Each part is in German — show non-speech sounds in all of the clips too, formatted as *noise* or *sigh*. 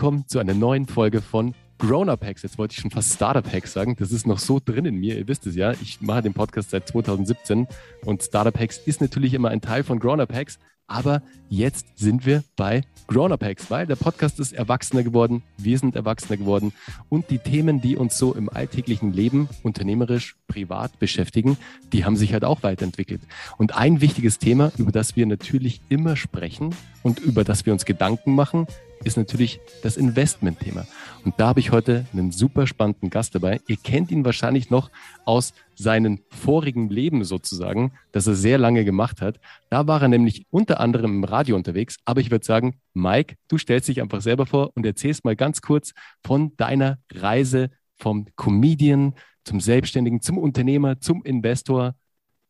Willkommen zu einer neuen Folge von Grown-Up Hacks. Jetzt wollte ich schon fast Startup Hacks sagen. Das ist noch so drin in mir. Ihr wisst es ja. Ich mache den Podcast seit 2017 und Startup Hacks ist natürlich immer ein Teil von Grown-Up Hacks. Aber jetzt sind wir bei Grown-Up Hacks, weil der Podcast ist erwachsener geworden, wir sind erwachsener geworden und die Themen, die uns so im alltäglichen Leben unternehmerisch, privat beschäftigen, die haben sich halt auch weiterentwickelt. Und ein wichtiges Thema, über das wir natürlich immer sprechen und über das wir uns Gedanken machen, ist natürlich das Investment-Thema. Und da habe ich heute einen super spannenden Gast dabei. Ihr kennt ihn wahrscheinlich noch aus seinem vorigen Leben sozusagen, das er sehr lange gemacht hat. Da war er nämlich unter anderem im Radio unterwegs. Aber ich würde sagen, Mike, du stellst dich einfach selber vor und erzählst mal ganz kurz von deiner Reise vom Comedian zum Selbstständigen, zum Unternehmer, zum Investor.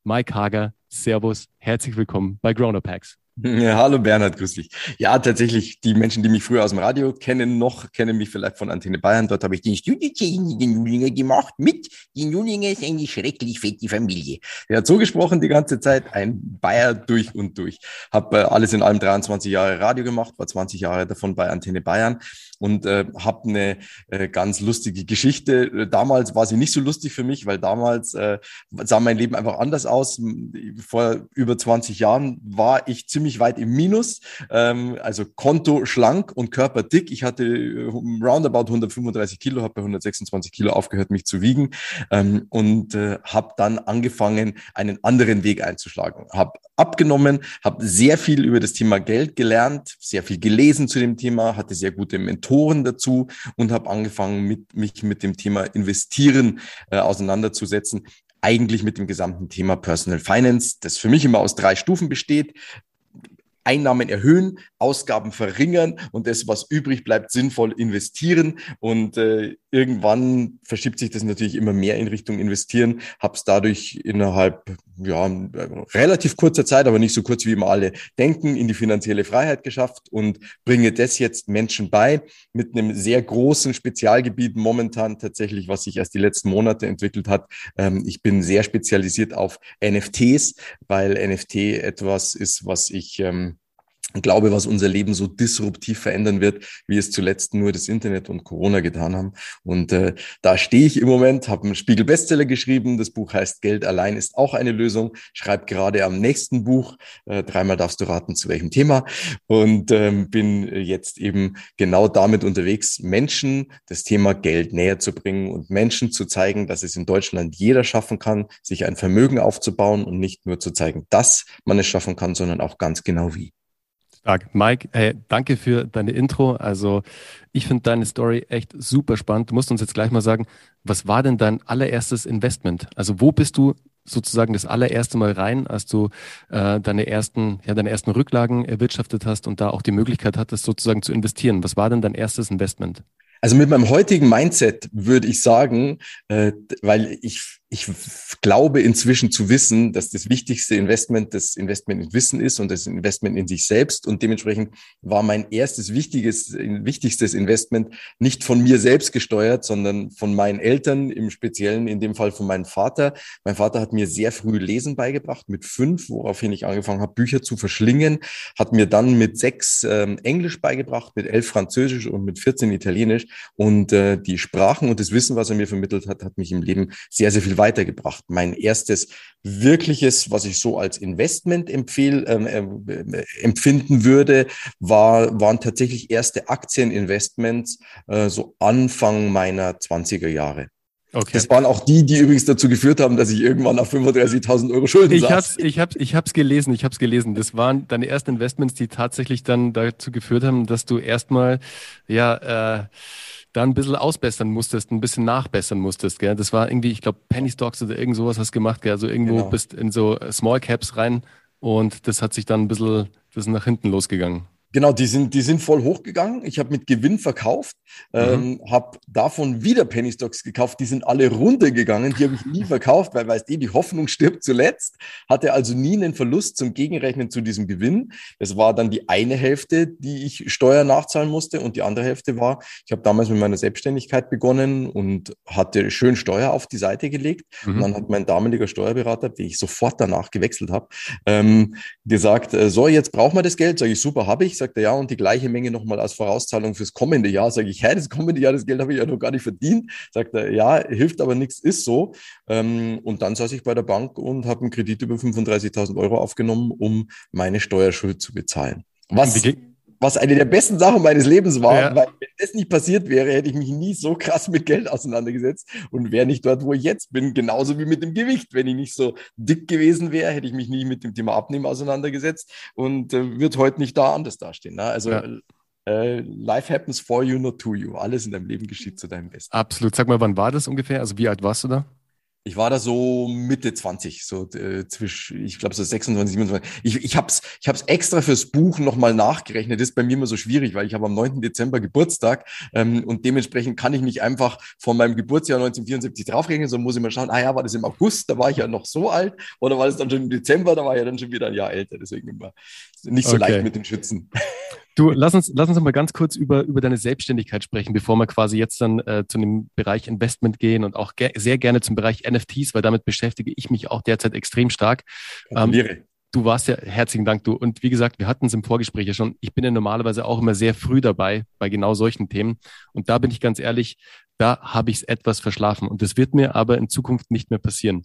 Mike Hager, Servus, herzlich willkommen bei Grown Packs. *laughs* Ja, hallo Bernhard, grüß dich. Ja, tatsächlich, die Menschen, die mich früher aus dem Radio kennen, noch kennen mich vielleicht von Antenne Bayern. Dort habe ich den Studiozeichen den Julinger gemacht mit. Die Julinger ist eine schrecklich fette Familie. Er hat so gesprochen die ganze Zeit, ein Bayer durch und durch. Habe äh, alles in allem 23 Jahre Radio gemacht, war 20 Jahre davon bei Antenne Bayern und äh, habe eine äh, ganz lustige Geschichte. Damals war sie nicht so lustig für mich, weil damals äh, sah mein Leben einfach anders aus. Vor über 20 Jahren war ich ziemlich weit im Minus, ähm, also Konto schlank und Körper dick. Ich hatte äh, roundabout 135 Kilo, habe bei 126 Kilo aufgehört, mich zu wiegen ähm, und äh, habe dann angefangen, einen anderen Weg einzuschlagen. Habe abgenommen, habe sehr viel über das Thema Geld gelernt, sehr viel gelesen zu dem Thema, hatte sehr gute Mentoren dazu und habe angefangen, mit, mich mit dem Thema Investieren äh, auseinanderzusetzen eigentlich mit dem gesamten Thema Personal Finance, das für mich immer aus drei Stufen besteht. Einnahmen erhöhen, Ausgaben verringern und das, was übrig bleibt, sinnvoll investieren. Und äh, irgendwann verschiebt sich das natürlich immer mehr in Richtung Investieren. Habe es dadurch innerhalb ja, relativ kurzer Zeit, aber nicht so kurz wie immer alle denken, in die finanzielle Freiheit geschafft und bringe das jetzt Menschen bei mit einem sehr großen Spezialgebiet momentan tatsächlich, was sich erst die letzten Monate entwickelt hat. Ähm, ich bin sehr spezialisiert auf NFTs, weil NFT etwas ist, was ich ähm, glaube, was unser Leben so disruptiv verändern wird, wie es zuletzt nur das Internet und Corona getan haben. Und äh, da stehe ich im Moment, habe einen Spiegel Bestseller geschrieben. Das Buch heißt Geld allein ist auch eine Lösung. Schreibe gerade am nächsten Buch. Äh, dreimal darfst du raten, zu welchem Thema. Und ähm, bin jetzt eben genau damit unterwegs, Menschen das Thema Geld näher zu bringen und Menschen zu zeigen, dass es in Deutschland jeder schaffen kann, sich ein Vermögen aufzubauen und nicht nur zu zeigen, dass man es schaffen kann, sondern auch ganz genau wie. Stark. Mike, hey, danke für deine Intro. Also ich finde deine Story echt super spannend. Du musst uns jetzt gleich mal sagen, was war denn dein allererstes Investment? Also wo bist du sozusagen das allererste Mal rein, als du äh, deine ersten, ja, deine ersten Rücklagen erwirtschaftet hast und da auch die Möglichkeit hattest, sozusagen zu investieren? Was war denn dein erstes Investment? Also mit meinem heutigen Mindset würde ich sagen, äh, weil ich ich glaube inzwischen zu wissen, dass das wichtigste Investment das Investment in Wissen ist und das Investment in sich selbst. Und dementsprechend war mein erstes wichtiges, wichtigstes Investment nicht von mir selbst gesteuert, sondern von meinen Eltern, im Speziellen in dem Fall von meinem Vater. Mein Vater hat mir sehr früh Lesen beigebracht, mit fünf, woraufhin ich angefangen habe, Bücher zu verschlingen, hat mir dann mit sechs ähm, Englisch beigebracht, mit elf Französisch und mit 14 Italienisch. Und äh, die Sprachen und das Wissen, was er mir vermittelt hat, hat mich im Leben sehr, sehr viel weitergebracht. Mein erstes wirkliches, was ich so als Investment empfehl, ähm, äh, empfinden würde, war, waren tatsächlich erste Aktieninvestments, äh, so Anfang meiner 20er Jahre. Okay. Das waren auch die, die übrigens dazu geführt haben, dass ich irgendwann auf 35.000 Euro Schulden ich saß. Hab's, ich habe ich hab's gelesen, ich habe es gelesen. Das waren deine ersten Investments, die tatsächlich dann dazu geführt haben, dass du erstmal, ja, äh, da ein bisschen ausbessern musstest, ein bisschen nachbessern musstest. Gell? Das war irgendwie, ich glaube, Penny Stocks oder irgend sowas hast du gemacht, gell? also irgendwo genau. bist in so Small Caps rein und das hat sich dann ein bisschen, das ist nach hinten losgegangen. Genau, die sind, die sind voll hochgegangen. Ich habe mit Gewinn verkauft, mhm. ähm, habe davon wieder Penny Stocks gekauft. Die sind alle runtergegangen. Die habe ich nie *laughs* verkauft, weil, weißt du, die Hoffnung stirbt zuletzt. Hatte also nie einen Verlust zum Gegenrechnen zu diesem Gewinn. Das war dann die eine Hälfte, die ich Steuer nachzahlen musste. Und die andere Hälfte war, ich habe damals mit meiner Selbstständigkeit begonnen und hatte schön Steuer auf die Seite gelegt. Mhm. Und dann hat mein damaliger Steuerberater, den ich sofort danach gewechselt habe, ähm, gesagt, äh, so, jetzt brauchen wir das Geld. Sag ich, super, habe ich Sagt er, ja, und die gleiche Menge nochmal als Vorauszahlung fürs kommende Jahr. Sage ich, hä, das kommende Jahr, das Geld habe ich ja noch gar nicht verdient. Sagt er, ja, hilft aber nichts, ist so. Ähm, und dann saß ich bei der Bank und habe einen Kredit über 35.000 Euro aufgenommen, um meine Steuerschuld zu bezahlen. Was, was eine der besten Sachen meines Lebens war, ja. weil wenn das nicht passiert wäre, hätte ich mich nie so krass mit Geld auseinandergesetzt und wäre nicht dort, wo ich jetzt bin, genauso wie mit dem Gewicht. Wenn ich nicht so dick gewesen wäre, hätte ich mich nie mit dem Thema Abnehmen auseinandergesetzt und äh, wird heute nicht da anders dastehen. Ne? Also ja. äh, life happens for you, not to you. Alles in deinem Leben geschieht zu deinem Besten. Absolut. Sag mal, wann war das ungefähr? Also wie alt warst du da? Ich war da so Mitte 20, so äh, zwischen, ich glaube so 26, 27. Ich, ich habe es ich hab's extra fürs Buch nochmal nachgerechnet. Das ist bei mir immer so schwierig, weil ich habe am 9. Dezember Geburtstag ähm, und dementsprechend kann ich nicht einfach von meinem Geburtsjahr 1974 draufrechnen, sondern muss ich mal schauen, ah ja, war das im August, da war ich ja noch so alt oder war das dann schon im Dezember, da war ich ja dann schon wieder ein Jahr älter. Deswegen immer nicht so okay. leicht mit den Schützen. Du, lass uns, lass uns mal ganz kurz über, über deine Selbstständigkeit sprechen, bevor wir quasi jetzt dann äh, zu dem Bereich Investment gehen und auch ge sehr gerne zum Bereich NFTs, weil damit beschäftige ich mich auch derzeit extrem stark. Ähm, du warst ja, herzlichen Dank, du. Und wie gesagt, wir hatten es im Vorgespräch ja schon. Ich bin ja normalerweise auch immer sehr früh dabei bei genau solchen Themen. Und da bin ich ganz ehrlich, da habe ich es etwas verschlafen. Und das wird mir aber in Zukunft nicht mehr passieren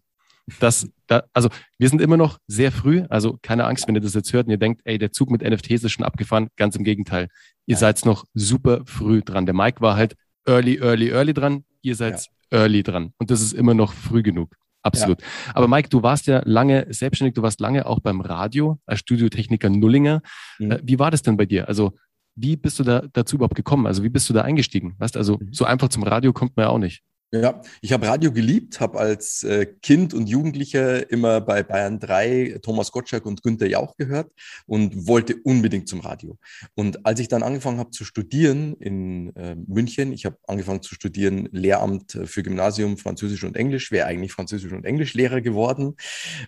dass da, also wir sind immer noch sehr früh, also keine Angst, wenn ihr das jetzt hört und ihr denkt, ey, der Zug mit NFTs ist schon abgefahren, ganz im Gegenteil. Ihr ja. seid noch super früh dran. Der Mike war halt early, early, early dran, ihr seid ja. early dran und das ist immer noch früh genug. Absolut. Ja. Aber Mike, du warst ja lange selbstständig, du warst lange auch beim Radio als Studiotechniker Nullinger. Mhm. Äh, wie war das denn bei dir? Also wie bist du da dazu überhaupt gekommen? Also wie bist du da eingestiegen? Weißt also mhm. so einfach zum Radio kommt man ja auch nicht. Ja, ich habe Radio geliebt, habe als äh, Kind und Jugendlicher immer bei Bayern 3 Thomas Gottschalk und Günther Jauch gehört und wollte unbedingt zum Radio. Und als ich dann angefangen habe zu studieren in äh, München, ich habe angefangen zu studieren Lehramt für Gymnasium Französisch und Englisch, wäre eigentlich Französisch und Englischlehrer geworden.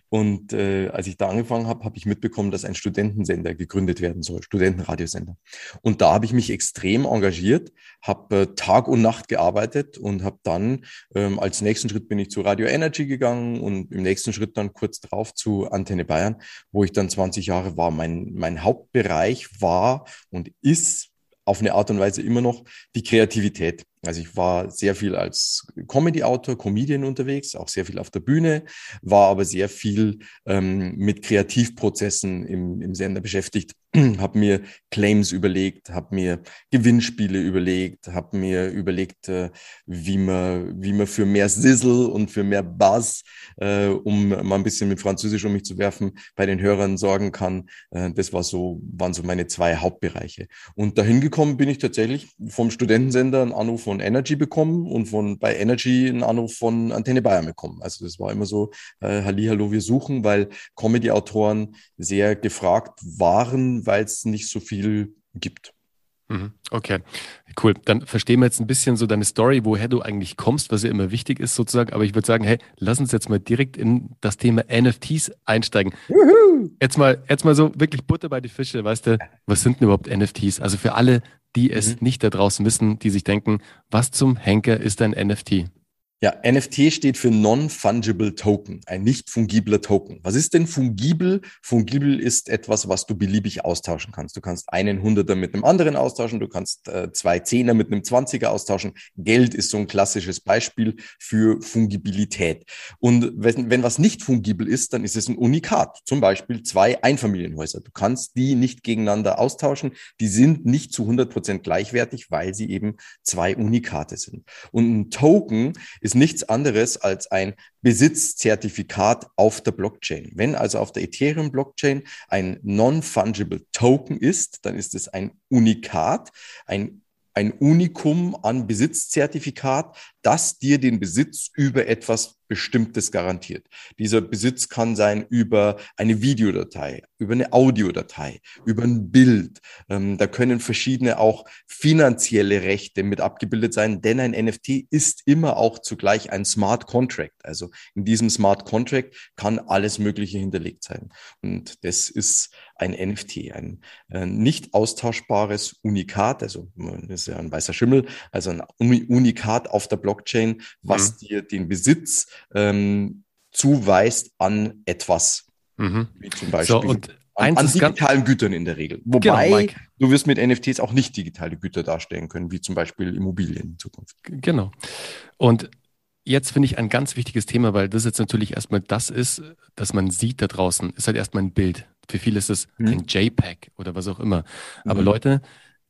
Und äh, als ich da angefangen habe, habe ich mitbekommen, dass ein Studentensender gegründet werden soll, Studentenradiosender. Und da habe ich mich extrem engagiert, habe äh, Tag und Nacht gearbeitet und habe dann ähm, als nächsten Schritt bin ich zu Radio Energy gegangen und im nächsten Schritt dann kurz drauf zu Antenne Bayern, wo ich dann 20 Jahre war. Mein, mein Hauptbereich war und ist auf eine Art und Weise immer noch die Kreativität. Also ich war sehr viel als Comedy-Autor, Comedian unterwegs, auch sehr viel auf der Bühne, war aber sehr viel ähm, mit Kreativprozessen im, im Sender beschäftigt, *clears throat* habe mir Claims überlegt, habe mir Gewinnspiele überlegt, habe mir überlegt, äh, wie, man, wie man für mehr Sizzle und für mehr Buzz, äh, um mal ein bisschen mit Französisch um mich zu werfen, bei den Hörern sorgen kann. Äh, das war so, waren so meine zwei Hauptbereiche. Und dahin gekommen bin ich tatsächlich vom Studentensender einen Anruf von Energy bekommen und von bei Energy einen Anruf von Antenne Bayern bekommen. Also das war immer so, äh, Hallihallo, wir suchen, weil Comedy-Autoren sehr gefragt waren, weil es nicht so viel gibt. Mhm. Okay, cool. Dann verstehen wir jetzt ein bisschen so deine Story, woher du eigentlich kommst, was ja immer wichtig ist sozusagen. Aber ich würde sagen, hey, lass uns jetzt mal direkt in das Thema NFTs einsteigen. Juhu. Jetzt mal, jetzt mal so wirklich Butter bei die Fische, weißt du, was sind denn überhaupt NFTs? Also für alle, die es mhm. nicht da draußen wissen, die sich denken, was zum Henker ist ein NFT? Ja, NFT steht für Non-Fungible Token, ein nicht fungibler Token. Was ist denn fungibel? Fungibel ist etwas, was du beliebig austauschen kannst. Du kannst einen Hunderter mit einem anderen austauschen, du kannst äh, zwei Zehner mit einem Zwanziger austauschen. Geld ist so ein klassisches Beispiel für Fungibilität. Und wenn, wenn was nicht fungibel ist, dann ist es ein Unikat. Zum Beispiel zwei Einfamilienhäuser. Du kannst die nicht gegeneinander austauschen. Die sind nicht zu 100 Prozent gleichwertig, weil sie eben zwei Unikate sind. Und ein Token ist nichts anderes als ein Besitzzertifikat auf der Blockchain. Wenn also auf der Ethereum-Blockchain ein Non-Fungible Token ist, dann ist es ein Unikat, ein ein Unikum an Besitzzertifikat, das dir den Besitz über etwas Bestimmtes garantiert. Dieser Besitz kann sein über eine Videodatei, über eine Audiodatei, über ein Bild. Ähm, da können verschiedene auch finanzielle Rechte mit abgebildet sein, denn ein NFT ist immer auch zugleich ein Smart Contract. Also in diesem Smart Contract kann alles Mögliche hinterlegt sein. Und das ist ein NFT, ein äh, nicht austauschbares Unikat, also das ist ja ein weißer Schimmel, also ein Unikat auf der Blockchain, was mhm. dir den Besitz ähm, zuweist an etwas. Mhm. Wie zum Beispiel so, und An, an digitalen Gütern in der Regel. Wobei genau, du wirst mit NFTs auch nicht digitale Güter darstellen können, wie zum Beispiel Immobilien in Zukunft. Genau. Und jetzt finde ich ein ganz wichtiges Thema, weil das jetzt natürlich erstmal das ist, dass man sieht da draußen, ist halt erstmal ein Bild. Für viele ist es mhm. ein JPEG oder was auch immer. Aber mhm. Leute,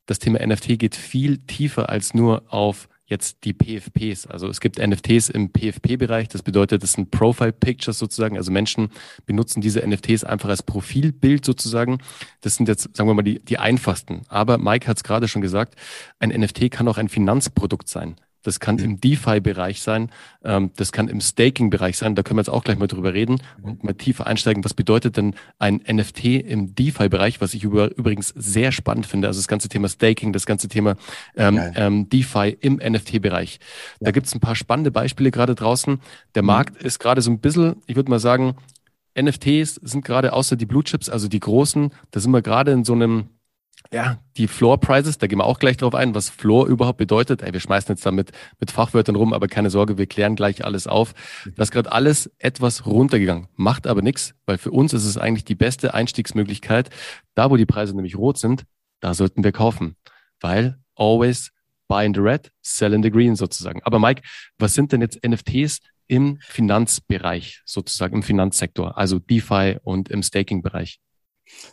das Thema NFT geht viel tiefer als nur auf jetzt die PFPs. Also es gibt NFTs im PFP-Bereich. Das bedeutet, das sind Profile Pictures sozusagen. Also Menschen benutzen diese NFTs einfach als Profilbild sozusagen. Das sind jetzt, sagen wir mal, die, die einfachsten. Aber Mike hat es gerade schon gesagt, ein NFT kann auch ein Finanzprodukt sein das kann im DeFi-Bereich sein, ähm, das kann im Staking-Bereich sein, da können wir jetzt auch gleich mal drüber reden und mal tiefer einsteigen. Was bedeutet denn ein NFT im DeFi-Bereich, was ich über, übrigens sehr spannend finde, also das ganze Thema Staking, das ganze Thema ähm, ähm, DeFi im NFT-Bereich. Da gibt es ein paar spannende Beispiele gerade draußen. Der mhm. Markt ist gerade so ein bisschen, ich würde mal sagen, NFTs sind gerade außer die Blue Chips, also die großen, da sind wir gerade in so einem ja, die Floor Prices, da gehen wir auch gleich drauf ein, was Floor überhaupt bedeutet. Ey, wir schmeißen jetzt damit mit Fachwörtern rum, aber keine Sorge, wir klären gleich alles auf. Das ist gerade alles etwas runtergegangen, macht aber nichts, weil für uns ist es eigentlich die beste Einstiegsmöglichkeit. Da, wo die Preise nämlich rot sind, da sollten wir kaufen, weil always buy in the red, sell in the green sozusagen. Aber Mike, was sind denn jetzt NFTs im Finanzbereich sozusagen, im Finanzsektor, also DeFi und im Staking-Bereich?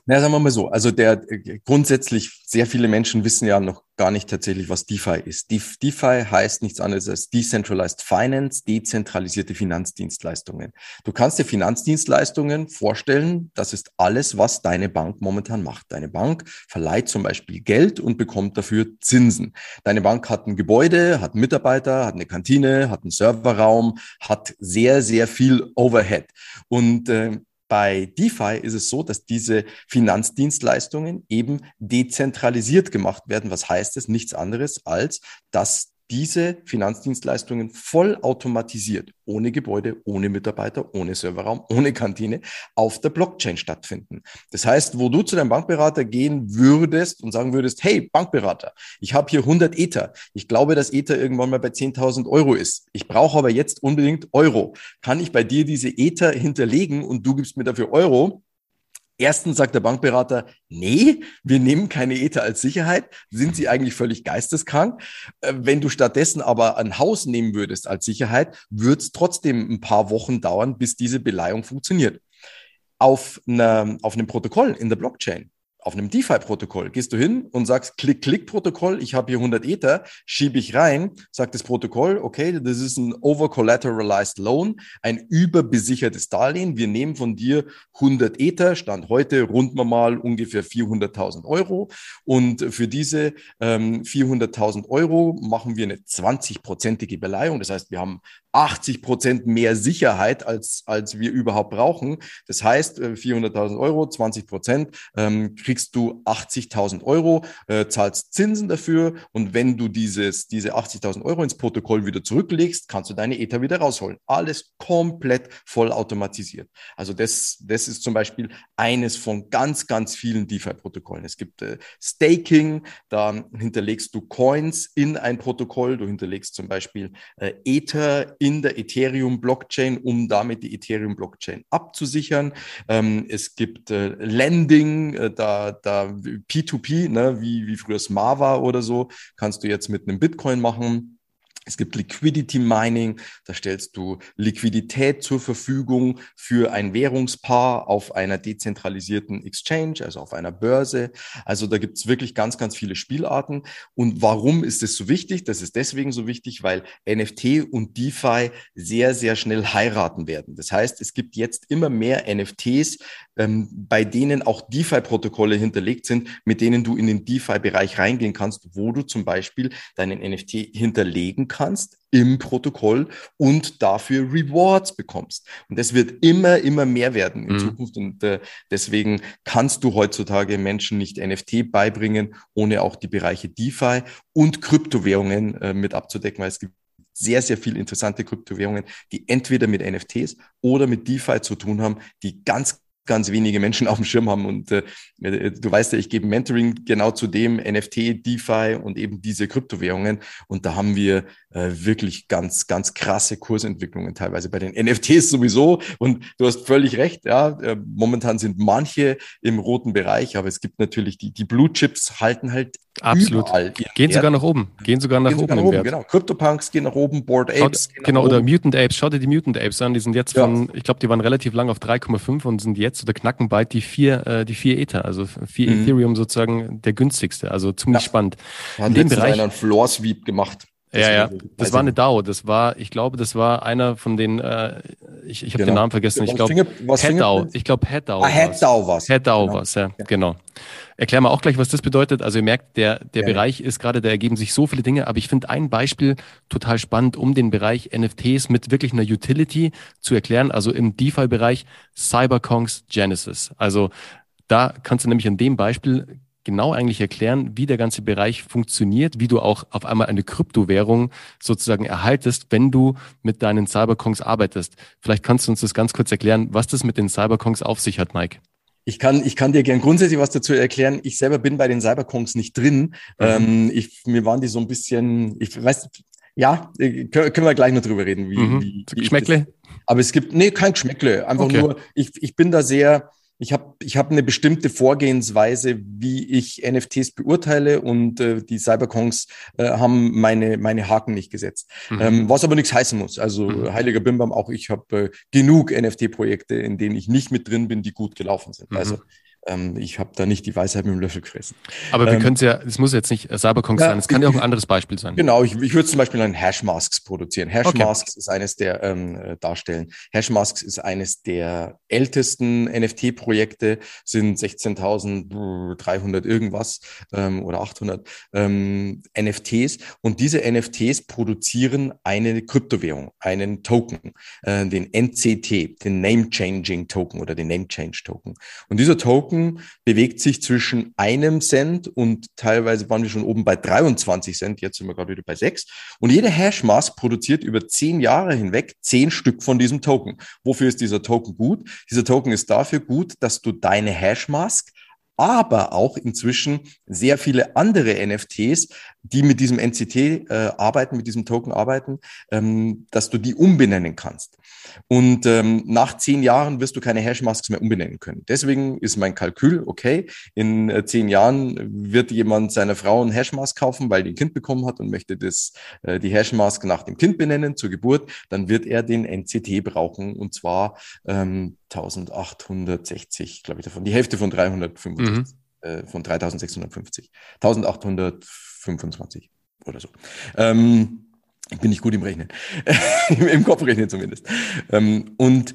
Na, sagen wir mal so. Also der grundsätzlich sehr viele Menschen wissen ja noch gar nicht tatsächlich, was DeFi ist. DeFi heißt nichts anderes als Decentralized Finance, dezentralisierte Finanzdienstleistungen. Du kannst dir Finanzdienstleistungen vorstellen, das ist alles, was deine Bank momentan macht. Deine Bank verleiht zum Beispiel Geld und bekommt dafür Zinsen. Deine Bank hat ein Gebäude, hat Mitarbeiter, hat eine Kantine, hat einen Serverraum, hat sehr, sehr viel Overhead. Und äh, bei DeFi ist es so, dass diese Finanzdienstleistungen eben dezentralisiert gemacht werden. Was heißt es? Nichts anderes als, dass diese Finanzdienstleistungen voll automatisiert, ohne Gebäude, ohne Mitarbeiter, ohne Serverraum, ohne Kantine auf der Blockchain stattfinden. Das heißt, wo du zu deinem Bankberater gehen würdest und sagen würdest, hey, Bankberater, ich habe hier 100 Ether. Ich glaube, dass Ether irgendwann mal bei 10.000 Euro ist. Ich brauche aber jetzt unbedingt Euro. Kann ich bei dir diese Ether hinterlegen und du gibst mir dafür Euro? Erstens sagt der Bankberater, nee, wir nehmen keine Ether als Sicherheit. Sind Sie eigentlich völlig geisteskrank? Äh, wenn du stattdessen aber ein Haus nehmen würdest als Sicherheit, wird es trotzdem ein paar Wochen dauern, bis diese Beleihung funktioniert. Auf, einer, auf einem Protokoll in der Blockchain auf einem DeFi-Protokoll gehst du hin und sagst, Klick-Klick-Protokoll, ich habe hier 100 Ether, schiebe ich rein, sagt das Protokoll, okay, das ist ein over-collateralized Loan, ein überbesichertes Darlehen. Wir nehmen von dir 100 Ether, Stand heute runden wir mal ungefähr 400.000 Euro. Und für diese ähm, 400.000 Euro machen wir eine 20-prozentige Beleihung. Das heißt, wir haben 80 Prozent mehr Sicherheit, als, als wir überhaupt brauchen. Das heißt, 400.000 äh, Euro, 20 Prozent, ähm, kriegst du 80.000 Euro, äh, zahlst Zinsen dafür und wenn du dieses, diese 80.000 Euro ins Protokoll wieder zurücklegst, kannst du deine Ether wieder rausholen. Alles komplett voll automatisiert. Also das, das ist zum Beispiel eines von ganz, ganz vielen DeFi-Protokollen. Es gibt äh, Staking, da hinterlegst du Coins in ein Protokoll, du hinterlegst zum Beispiel äh, Ether in der Ethereum-Blockchain, um damit die Ethereum-Blockchain abzusichern. Ähm, es gibt äh, Lending, äh, da, da P2P, ne, wie, wie früher Smava oder so, kannst du jetzt mit einem Bitcoin machen. Es gibt Liquidity Mining, da stellst du Liquidität zur Verfügung für ein Währungspaar auf einer dezentralisierten Exchange, also auf einer Börse. Also da gibt's wirklich ganz, ganz viele Spielarten. Und warum ist es so wichtig? Das ist deswegen so wichtig, weil NFT und DeFi sehr, sehr schnell heiraten werden. Das heißt, es gibt jetzt immer mehr NFTs, ähm, bei denen auch DeFi-Protokolle hinterlegt sind, mit denen du in den DeFi-Bereich reingehen kannst, wo du zum Beispiel deinen NFT hinterlegen kannst im Protokoll und dafür Rewards bekommst. Und das wird immer, immer mehr werden in mhm. Zukunft. Und äh, deswegen kannst du heutzutage Menschen nicht NFT beibringen, ohne auch die Bereiche DeFi und Kryptowährungen äh, mit abzudecken, weil es gibt sehr, sehr viel interessante Kryptowährungen, die entweder mit NFTs oder mit DeFi zu tun haben, die ganz ganz wenige Menschen *laughs* auf dem Schirm haben. Und äh, äh, du weißt ja, ich gebe Mentoring genau zu dem NFT, DeFi und eben diese Kryptowährungen. Und da haben wir äh, wirklich ganz, ganz krasse Kursentwicklungen teilweise bei den *laughs* NFTs sowieso. Und du hast völlig recht, ja. Äh, momentan sind manche im roten Bereich, aber es gibt natürlich die, die Blue Chips halten halt Absolut. Gehen sogar nach oben. Gehen sogar nach gehen oben. Sogar nach oben genau. CryptoPunks gehen nach oben, Board Apes. Schaut, genau, oder Mutant Apes. Schau dir die Mutant Apes an. Die sind jetzt ja. von, ich glaube, die waren relativ lang auf 3,5 und sind jetzt oder knacken bald die vier, äh, die vier Ether, also vier mhm. Ethereum sozusagen der günstigste. Also ziemlich ja. spannend. Hat In dem Bereich einen Floor Sweep gemacht. Ja, ja. Das war eine DAO. Das war, ich glaube, das war einer von den, äh, ich, ich habe genau. den Namen vergessen. Ich glaube, Head Ich glaube, Head DAO. Ah, Head DAO was. Head DAO genau. was, ja, ja, genau. Erklär mal auch gleich, was das bedeutet. Also ihr merkt, der, der ja, Bereich ist gerade, da ergeben sich so viele Dinge, aber ich finde ein Beispiel total spannend, um den Bereich NFTs mit wirklich einer Utility zu erklären. Also im DeFi-Bereich Cyberkongs Genesis. Also da kannst du nämlich an dem Beispiel genau eigentlich erklären, wie der ganze Bereich funktioniert, wie du auch auf einmal eine Kryptowährung sozusagen erhaltest, wenn du mit deinen Cyberkongs arbeitest. Vielleicht kannst du uns das ganz kurz erklären, was das mit den Cyberkongs auf sich hat, Mike. Ich kann, ich kann dir gern grundsätzlich was dazu erklären. Ich selber bin bei den Cyberkongs nicht drin. Mhm. Ähm, ich, mir waren die so ein bisschen, ich weiß, ja, äh, können wir gleich noch drüber reden. Wie, mhm. wie, wie Geschmäckle? Aber es gibt, nee, kein Geschmäckle. Einfach okay. nur, ich, ich bin da sehr, ich habe ich hab eine bestimmte Vorgehensweise, wie ich NFTs beurteile und äh, die Cyberkongs äh, haben meine, meine Haken nicht gesetzt. Mhm. Ähm, was aber nichts heißen muss. Also mhm. Heiliger Bimbam, auch ich habe äh, genug NFT-Projekte, in denen ich nicht mit drin bin, die gut gelaufen sind. Mhm. Also ähm, ich habe da nicht die Weisheit mit dem Löffel gefressen. Aber wir ähm, können es ja, es muss jetzt nicht Cyberkongs ja, sein, es kann ja auch ein anderes Beispiel sein. Genau, ich, ich würde zum Beispiel einen Hashmasks produzieren. Hashmasks okay. ist eines der ähm, äh, darstellen. Hashmasks ist eines der ältesten NFT-Projekte, sind 16.300 irgendwas ähm, oder 800 ähm, NFTs und diese NFTs produzieren eine Kryptowährung, einen Token, äh, den NCT, den Name Changing Token oder den Name Change Token. Und dieser Token Token bewegt sich zwischen einem Cent und teilweise waren wir schon oben bei 23 Cent, jetzt sind wir gerade wieder bei 6. Und jede Hashmask produziert über zehn Jahre hinweg zehn Stück von diesem Token. Wofür ist dieser Token gut? Dieser Token ist dafür gut, dass du deine Hashmask aber auch inzwischen sehr viele andere NFTs, die mit diesem NCT äh, arbeiten, mit diesem Token arbeiten, ähm, dass du die umbenennen kannst. Und ähm, nach zehn Jahren wirst du keine Hashmasks mehr umbenennen können. Deswegen ist mein Kalkül, okay, in äh, zehn Jahren wird jemand seiner Frau ein Hashmask kaufen, weil die ein Kind bekommen hat und möchte das, äh, die Hashmask nach dem Kind benennen zur Geburt, dann wird er den NCT brauchen und zwar ähm, 1860, glaube ich, davon. Die Hälfte von 365, mhm. äh, von 3650. 1825 oder so. Ähm, ich bin nicht gut im Rechnen. *laughs* Im Kopf rechnen zumindest. Ähm, und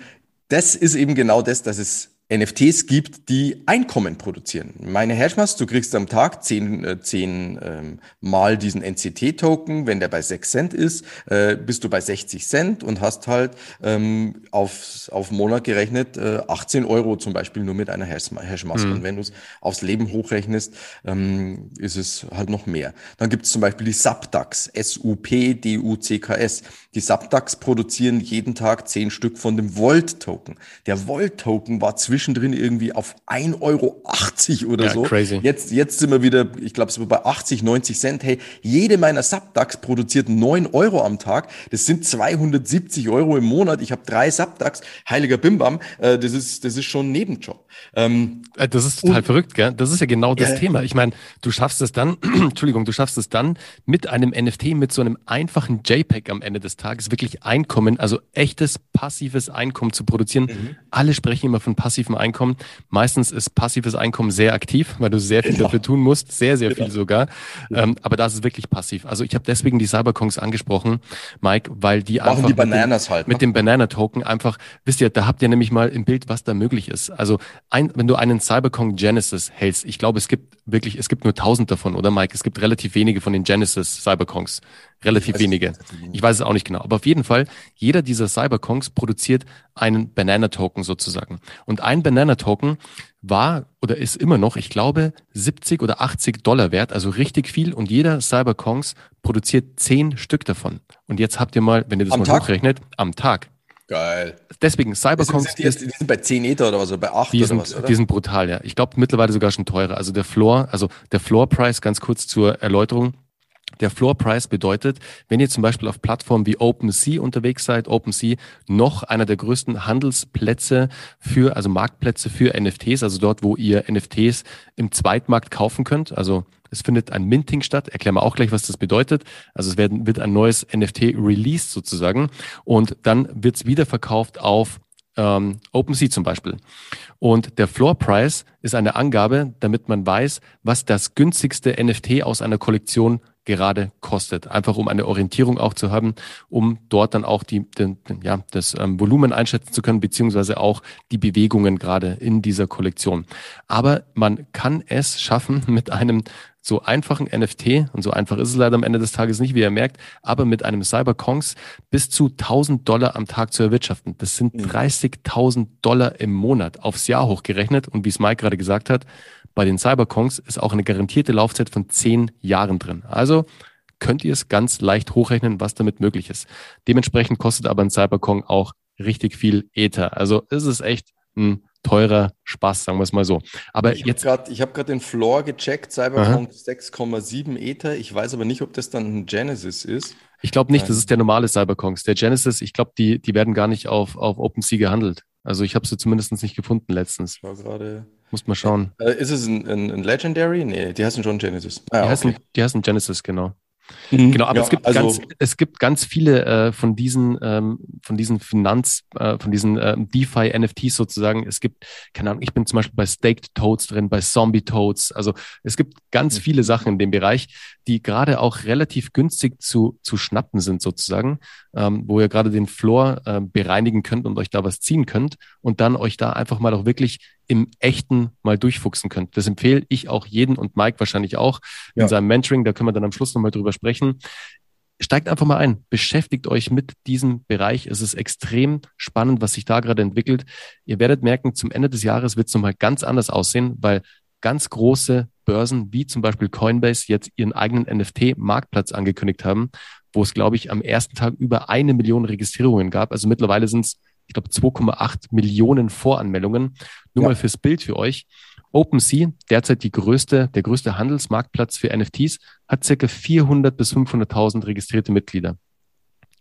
das ist eben genau das, dass es NFTs gibt, die Einkommen produzieren. Meine Hashmask, du kriegst am Tag zehn, äh, zehn ähm, Mal diesen NCT-Token. Wenn der bei sechs Cent ist, äh, bist du bei 60 Cent und hast halt ähm, auf, auf Monat gerechnet äh, 18 Euro zum Beispiel nur mit einer Hashmask. Mhm. Und wenn du es aufs Leben hochrechnest, ähm, ist es halt noch mehr. Dann gibt es zum Beispiel die Subducks, S-U-P-D-U-C-K-S. Die Subducks produzieren jeden Tag zehn Stück von dem Volt-Token. Der Volt-Token war zwischen zwischendrin irgendwie auf 1,80 Euro oder ja, so. Crazy. Jetzt, jetzt sind wir wieder, ich glaube, es war bei 80, 90 Cent. Hey, jede meiner Subducks produziert 9 Euro am Tag. Das sind 270 Euro im Monat. Ich habe drei Subducks. Heiliger Bimbam, äh, das, ist, das ist schon ein Nebenjob. Ähm, äh, das ist total verrückt, gell? Das ist ja genau das äh, Thema. Ich meine, du schaffst es dann, *clears throat* Entschuldigung, du schaffst es dann mit einem NFT, mit so einem einfachen JPEG am Ende des Tages wirklich Einkommen, also echtes passives Einkommen zu produzieren. Mhm. Alle sprechen immer von passiven passivem Einkommen. Meistens ist passives Einkommen sehr aktiv, weil du sehr viel genau. dafür tun musst, sehr, sehr genau. viel sogar. Ähm, aber das ist wirklich passiv. Also ich habe deswegen die Cyberkongs angesprochen, Mike, weil die Machen einfach die Bananas mit dem, halt, ne? mit dem Banana-Token einfach, wisst ihr, da habt ihr nämlich mal im Bild, was da möglich ist. Also ein, wenn du einen Cyberkong Genesis hältst, ich glaube, es gibt wirklich, es gibt nur tausend davon, oder Mike? Es gibt relativ wenige von den Genesis Cyberkongs. Relativ ich wenige. Ich weiß es auch nicht genau. Aber auf jeden Fall, jeder dieser Cyberkongs produziert einen Banana-Token sozusagen. Und ein Banana-Token war oder ist immer noch, ich glaube, 70 oder 80 Dollar wert, also richtig viel. Und jeder Cyberkongs produziert zehn Stück davon. Und jetzt habt ihr mal, wenn ihr das am mal Tag? hochrechnet, am Tag. Geil. Deswegen, Cyberconks die, jetzt, die sind bei 10 Ether oder was, oder bei 8 die oder sind, was, oder? Die sind brutal, ja. Ich glaube mittlerweile sogar schon teurer. Also der Floor, also der Floor Price, ganz kurz zur Erläuterung. Der Floor Price bedeutet, wenn ihr zum Beispiel auf Plattformen wie OpenSea unterwegs seid, OpenSea noch einer der größten Handelsplätze für, also Marktplätze für NFTs, also dort, wo ihr NFTs im Zweitmarkt kaufen könnt. Also es findet ein Minting statt. Erklären wir auch gleich, was das bedeutet. Also es werden, wird ein neues NFT released sozusagen und dann wird es wieder verkauft auf ähm, OpenSea zum Beispiel. Und der Floor Price ist eine Angabe, damit man weiß, was das günstigste NFT aus einer Kollektion gerade kostet. Einfach um eine Orientierung auch zu haben, um dort dann auch die, den, ja, das ähm, Volumen einschätzen zu können, beziehungsweise auch die Bewegungen gerade in dieser Kollektion. Aber man kann es schaffen, *laughs* mit einem so einfachen NFT, und so einfach ist es leider am Ende des Tages nicht, wie ihr merkt, aber mit einem Cyberkongs bis zu 1000 Dollar am Tag zu erwirtschaften. Das sind 30.000 Dollar im Monat aufs Jahr hochgerechnet. Und wie es Mike gerade gesagt hat, bei den Cyberkongs ist auch eine garantierte Laufzeit von 10 Jahren drin. Also könnt ihr es ganz leicht hochrechnen, was damit möglich ist. Dementsprechend kostet aber ein Cyberkong auch richtig viel Ether. Also ist es echt ein teurer Spaß, sagen wir es mal so. Aber ich jetzt. Grad, ich habe gerade den Floor gecheckt, Cyberpunk 6,7 Ether. Ich weiß aber nicht, ob das dann ein Genesis ist. Ich glaube nicht, das ist der normale Cyberkongs. Der Genesis, ich glaube, die, die werden gar nicht auf, auf OpenSea gehandelt. Also ich habe sie zumindest nicht gefunden letztens. Ich war gerade. Muss mal schauen. Äh, ist es ein, ein, ein, Legendary? Nee, die heißen schon Genesis. Ah, die, okay. heißen, die heißen Genesis, genau. Mhm. Genau, aber ja, es gibt also, ganz, es gibt ganz viele äh, von diesen, ähm, von diesen Finanz, äh, von diesen äh, DeFi-NFTs sozusagen. Es gibt, keine Ahnung, ich bin zum Beispiel bei Staked Toads drin, bei Zombie Toads. Also es gibt ganz mhm. viele Sachen in dem Bereich, die gerade auch relativ günstig zu, zu schnappen sind sozusagen, ähm, wo ihr gerade den Floor äh, bereinigen könnt und euch da was ziehen könnt und dann euch da einfach mal auch wirklich im Echten mal durchfuchsen könnt. Das empfehle ich auch jeden und Mike wahrscheinlich auch in ja. seinem Mentoring. Da können wir dann am Schluss nochmal drüber sprechen. Steigt einfach mal ein, beschäftigt euch mit diesem Bereich. Es ist extrem spannend, was sich da gerade entwickelt. Ihr werdet merken, zum Ende des Jahres wird es nochmal ganz anders aussehen, weil ganz große Börsen wie zum Beispiel Coinbase jetzt ihren eigenen NFT-Marktplatz angekündigt haben, wo es, glaube ich, am ersten Tag über eine Million Registrierungen gab. Also mittlerweile sind es ich glaube, 2,8 Millionen Voranmeldungen. Nur ja. mal fürs Bild für euch. OpenSea, derzeit die größte, der größte Handelsmarktplatz für NFTs, hat circa 400 bis 500.000 registrierte Mitglieder.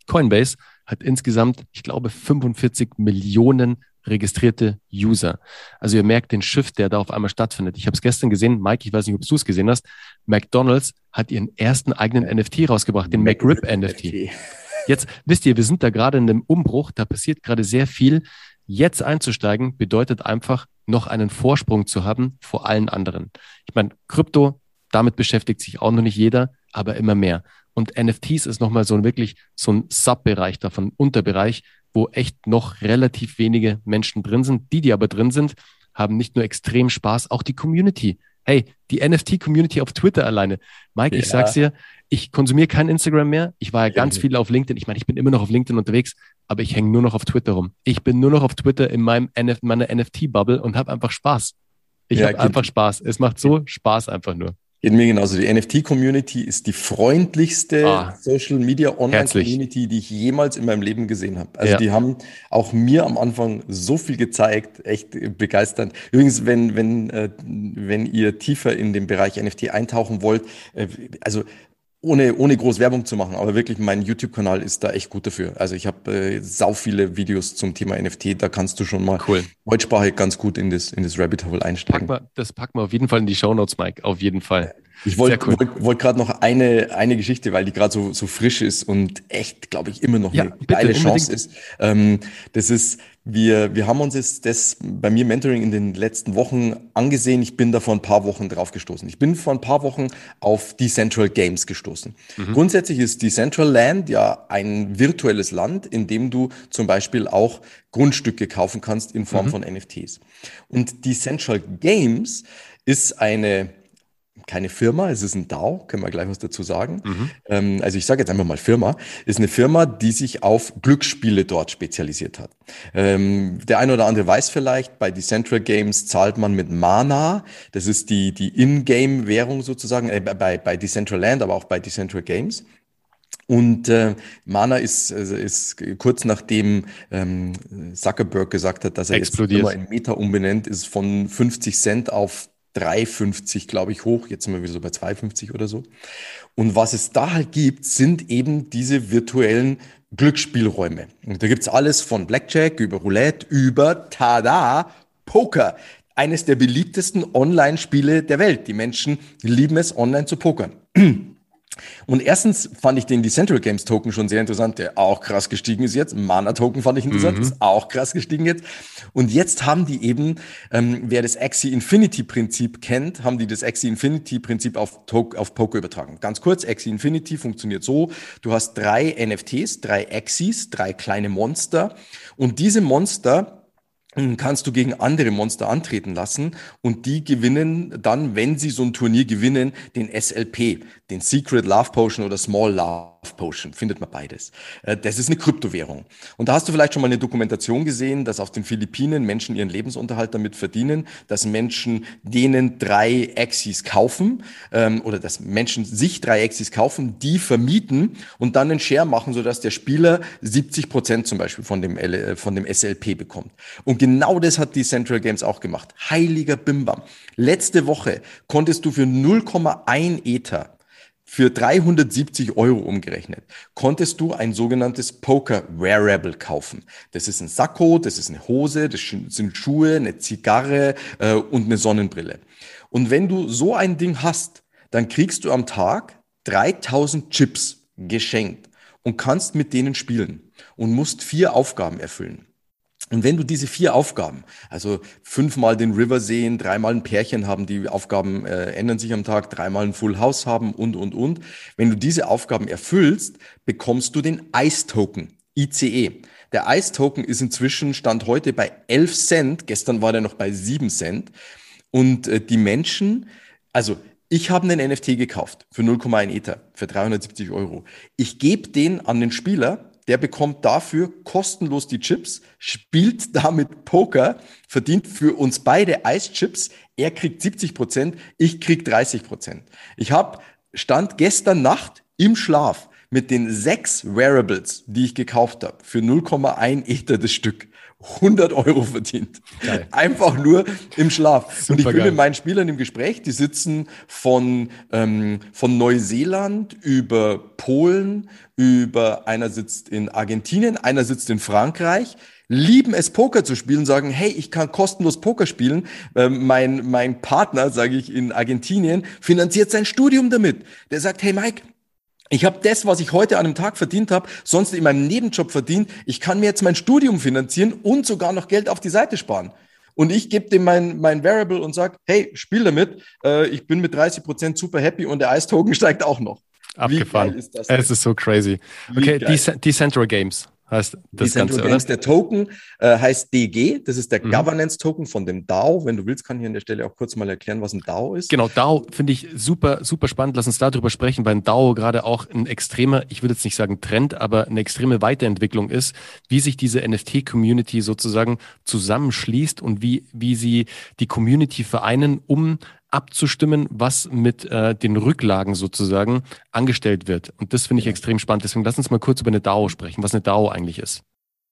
Coinbase hat insgesamt, ich glaube, 45 Millionen registrierte User. Also ihr merkt den Shift, der da auf einmal stattfindet. Ich habe es gestern gesehen, Mike, ich weiß nicht, ob du es gesehen hast. McDonald's hat ihren ersten eigenen NFT rausgebracht, den McRib NFT. Jetzt wisst ihr, wir sind da gerade in einem Umbruch, da passiert gerade sehr viel. Jetzt einzusteigen bedeutet einfach, noch einen Vorsprung zu haben vor allen anderen. Ich meine, Krypto, damit beschäftigt sich auch noch nicht jeder, aber immer mehr. Und NFTs ist nochmal so ein wirklich so ein Subbereich davon, Unterbereich, wo echt noch relativ wenige Menschen drin sind. Die, die aber drin sind, haben nicht nur extrem Spaß, auch die Community. Hey, die NFT-Community auf Twitter alleine. Mike, ja. ich sag's dir, ich konsumiere kein Instagram mehr. Ich war ja ganz viel auf LinkedIn. Ich meine, ich bin immer noch auf LinkedIn unterwegs, aber ich hänge nur noch auf Twitter rum. Ich bin nur noch auf Twitter in meinem NF meiner NFT-Bubble und habe einfach Spaß. Ich ja, habe einfach Spaß. Es macht so Spaß einfach nur. Geht mir genauso. Die NFT-Community ist die freundlichste ah, Social Media Online-Community, die ich jemals in meinem Leben gesehen habe. Also ja. die haben auch mir am Anfang so viel gezeigt, echt begeisternd. Übrigens, wenn, wenn, äh, wenn ihr tiefer in den Bereich NFT eintauchen wollt, äh, also ohne, ohne groß Werbung zu machen, aber wirklich mein YouTube-Kanal ist da echt gut dafür. Also ich habe äh, sau viele Videos zum Thema NFT, da kannst du schon mal cool. deutschsprachig ganz gut in das, in das Rabbit Hole einsteigen. Pack mal, das packen wir auf jeden Fall in die Show Notes, Mike, auf jeden Fall. Ich wollte cool. wollt, wollt gerade noch eine, eine Geschichte, weil die gerade so, so frisch ist und echt, glaube ich, immer noch ja, eine bitte, geile Chance ist. Ähm, das ist, wir, wir haben uns jetzt das bei mir Mentoring in den letzten Wochen angesehen. Ich bin da vor ein paar Wochen drauf gestoßen. Ich bin vor ein paar Wochen auf Decentral Games gestoßen. Mhm. Grundsätzlich ist Decentral Land ja ein virtuelles Land, in dem du zum Beispiel auch Grundstücke kaufen kannst in Form mhm. von NFTs. Und Decentral Games ist eine keine Firma, es ist ein DAO, können wir gleich was dazu sagen. Mhm. Ähm, also ich sage jetzt einfach mal Firma, ist eine Firma, die sich auf Glücksspiele dort spezialisiert hat. Ähm, der eine oder andere weiß vielleicht, bei Decentral Games zahlt man mit Mana, das ist die, die In-Game-Währung sozusagen, äh, bei, bei Decentral Land, aber auch bei Decentral Games. Und äh, Mana ist, also ist kurz nachdem ähm, Zuckerberg gesagt hat, dass er Explodiert. jetzt immer in Meta umbenennt, ist von 50 Cent auf 3,50, glaube ich, hoch. Jetzt sind wir wieder so bei 2,50 oder so. Und was es da halt gibt, sind eben diese virtuellen Glücksspielräume. Und da gibt's alles von Blackjack über Roulette über Tada, Poker. Eines der beliebtesten Online-Spiele der Welt. Die Menschen lieben es, online zu pokern. *clears throat* Und erstens fand ich den Decentral Games Token schon sehr interessant, der auch krass gestiegen ist jetzt. Mana Token fand ich interessant, mhm. ist auch krass gestiegen jetzt. Und jetzt haben die eben, ähm, wer das Axie Infinity Prinzip kennt, haben die das Axie Infinity Prinzip auf, auf Poker übertragen. Ganz kurz, Axie Infinity funktioniert so, du hast drei NFTs, drei Axies, drei kleine Monster und diese Monster kannst du gegen andere Monster antreten lassen und die gewinnen dann, wenn sie so ein Turnier gewinnen, den SLP, den Secret Love Potion oder Small Love Potion, findet man beides. Äh, das ist eine Kryptowährung. Und da hast du vielleicht schon mal eine Dokumentation gesehen, dass auf den Philippinen Menschen ihren Lebensunterhalt damit verdienen, dass Menschen denen drei Axis kaufen ähm, oder dass Menschen sich drei Axis kaufen, die vermieten und dann einen Share machen, sodass der Spieler 70 Prozent zum Beispiel von dem, L von dem SLP bekommt. Und genau das hat die Central Games auch gemacht. Heiliger Bimbam. Letzte Woche konntest du für 0,1 Ether für 370 Euro umgerechnet konntest du ein sogenanntes Poker Wearable kaufen. Das ist ein Sakko, das ist eine Hose, das sind Schuhe, eine Zigarre äh, und eine Sonnenbrille. Und wenn du so ein Ding hast, dann kriegst du am Tag 3000 Chips geschenkt und kannst mit denen spielen und musst vier Aufgaben erfüllen. Und wenn du diese vier Aufgaben, also fünfmal den River sehen, dreimal ein Pärchen haben, die Aufgaben äh, ändern sich am Tag, dreimal ein Full House haben und, und, und, wenn du diese Aufgaben erfüllst, bekommst du den Ice-Token, ICE. Der Ice-Token ist inzwischen, stand heute bei 11 Cent, gestern war der noch bei 7 Cent. Und äh, die Menschen, also ich habe einen NFT gekauft für 0,1 Ether, für 370 Euro. Ich gebe den an den Spieler, der bekommt dafür kostenlos die Chips, spielt damit Poker, verdient für uns beide Eischips. Er kriegt 70 Prozent, ich krieg 30 Prozent. Ich habe stand gestern Nacht im Schlaf mit den sechs Wearables, die ich gekauft habe, für 0,1 Ether das Stück. 100 Euro verdient. Geil. Einfach nur im Schlaf. Super und ich bin geil. mit meinen Spielern im Gespräch, die sitzen von, ähm, von Neuseeland über Polen, über einer sitzt in Argentinien, einer sitzt in Frankreich lieben es, Poker zu spielen, sagen, hey, ich kann kostenlos Poker spielen. Ähm, mein, mein Partner, sage ich, in Argentinien, finanziert sein Studium damit. Der sagt, hey Mike, ich habe das, was ich heute an einem Tag verdient habe, sonst in meinem Nebenjob verdient. Ich kann mir jetzt mein Studium finanzieren und sogar noch Geld auf die Seite sparen. Und ich gebe dem mein, mein Variable und sag, hey, spiel damit. Äh, ich bin mit 30 Prozent super happy und der Ice-Token *laughs* steigt auch noch. Abgefahren. Ist das es ist so crazy. Okay, Decentral Games heißt das Ganze, Games, Der Token äh, heißt DG, das ist der mhm. Governance-Token von dem DAO. Wenn du willst, kann ich an der Stelle auch kurz mal erklären, was ein DAO ist. Genau, DAO finde ich super, super spannend. Lass uns darüber sprechen, weil ein DAO gerade auch ein extremer, ich würde jetzt nicht sagen Trend, aber eine extreme Weiterentwicklung ist, wie sich diese NFT-Community sozusagen zusammenschließt und wie, wie sie die Community vereinen, um abzustimmen, was mit äh, den Rücklagen sozusagen angestellt wird. Und das finde ich extrem spannend. Deswegen lass uns mal kurz über eine DAO sprechen, was eine DAO eigentlich ist.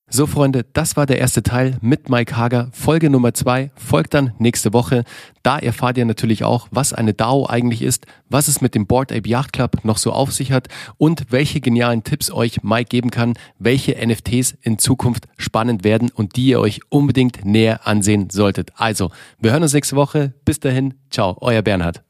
So, Freunde, das war der erste Teil mit Mike Hager. Folge Nummer zwei folgt dann nächste Woche. Da erfahrt ihr natürlich auch, was eine DAO eigentlich ist, was es mit dem Board Ape Yacht Club noch so auf sich hat und welche genialen Tipps euch Mike geben kann, welche NFTs in Zukunft spannend werden und die ihr euch unbedingt näher ansehen solltet. Also, wir hören uns nächste Woche. Bis dahin, ciao, euer Bernhard.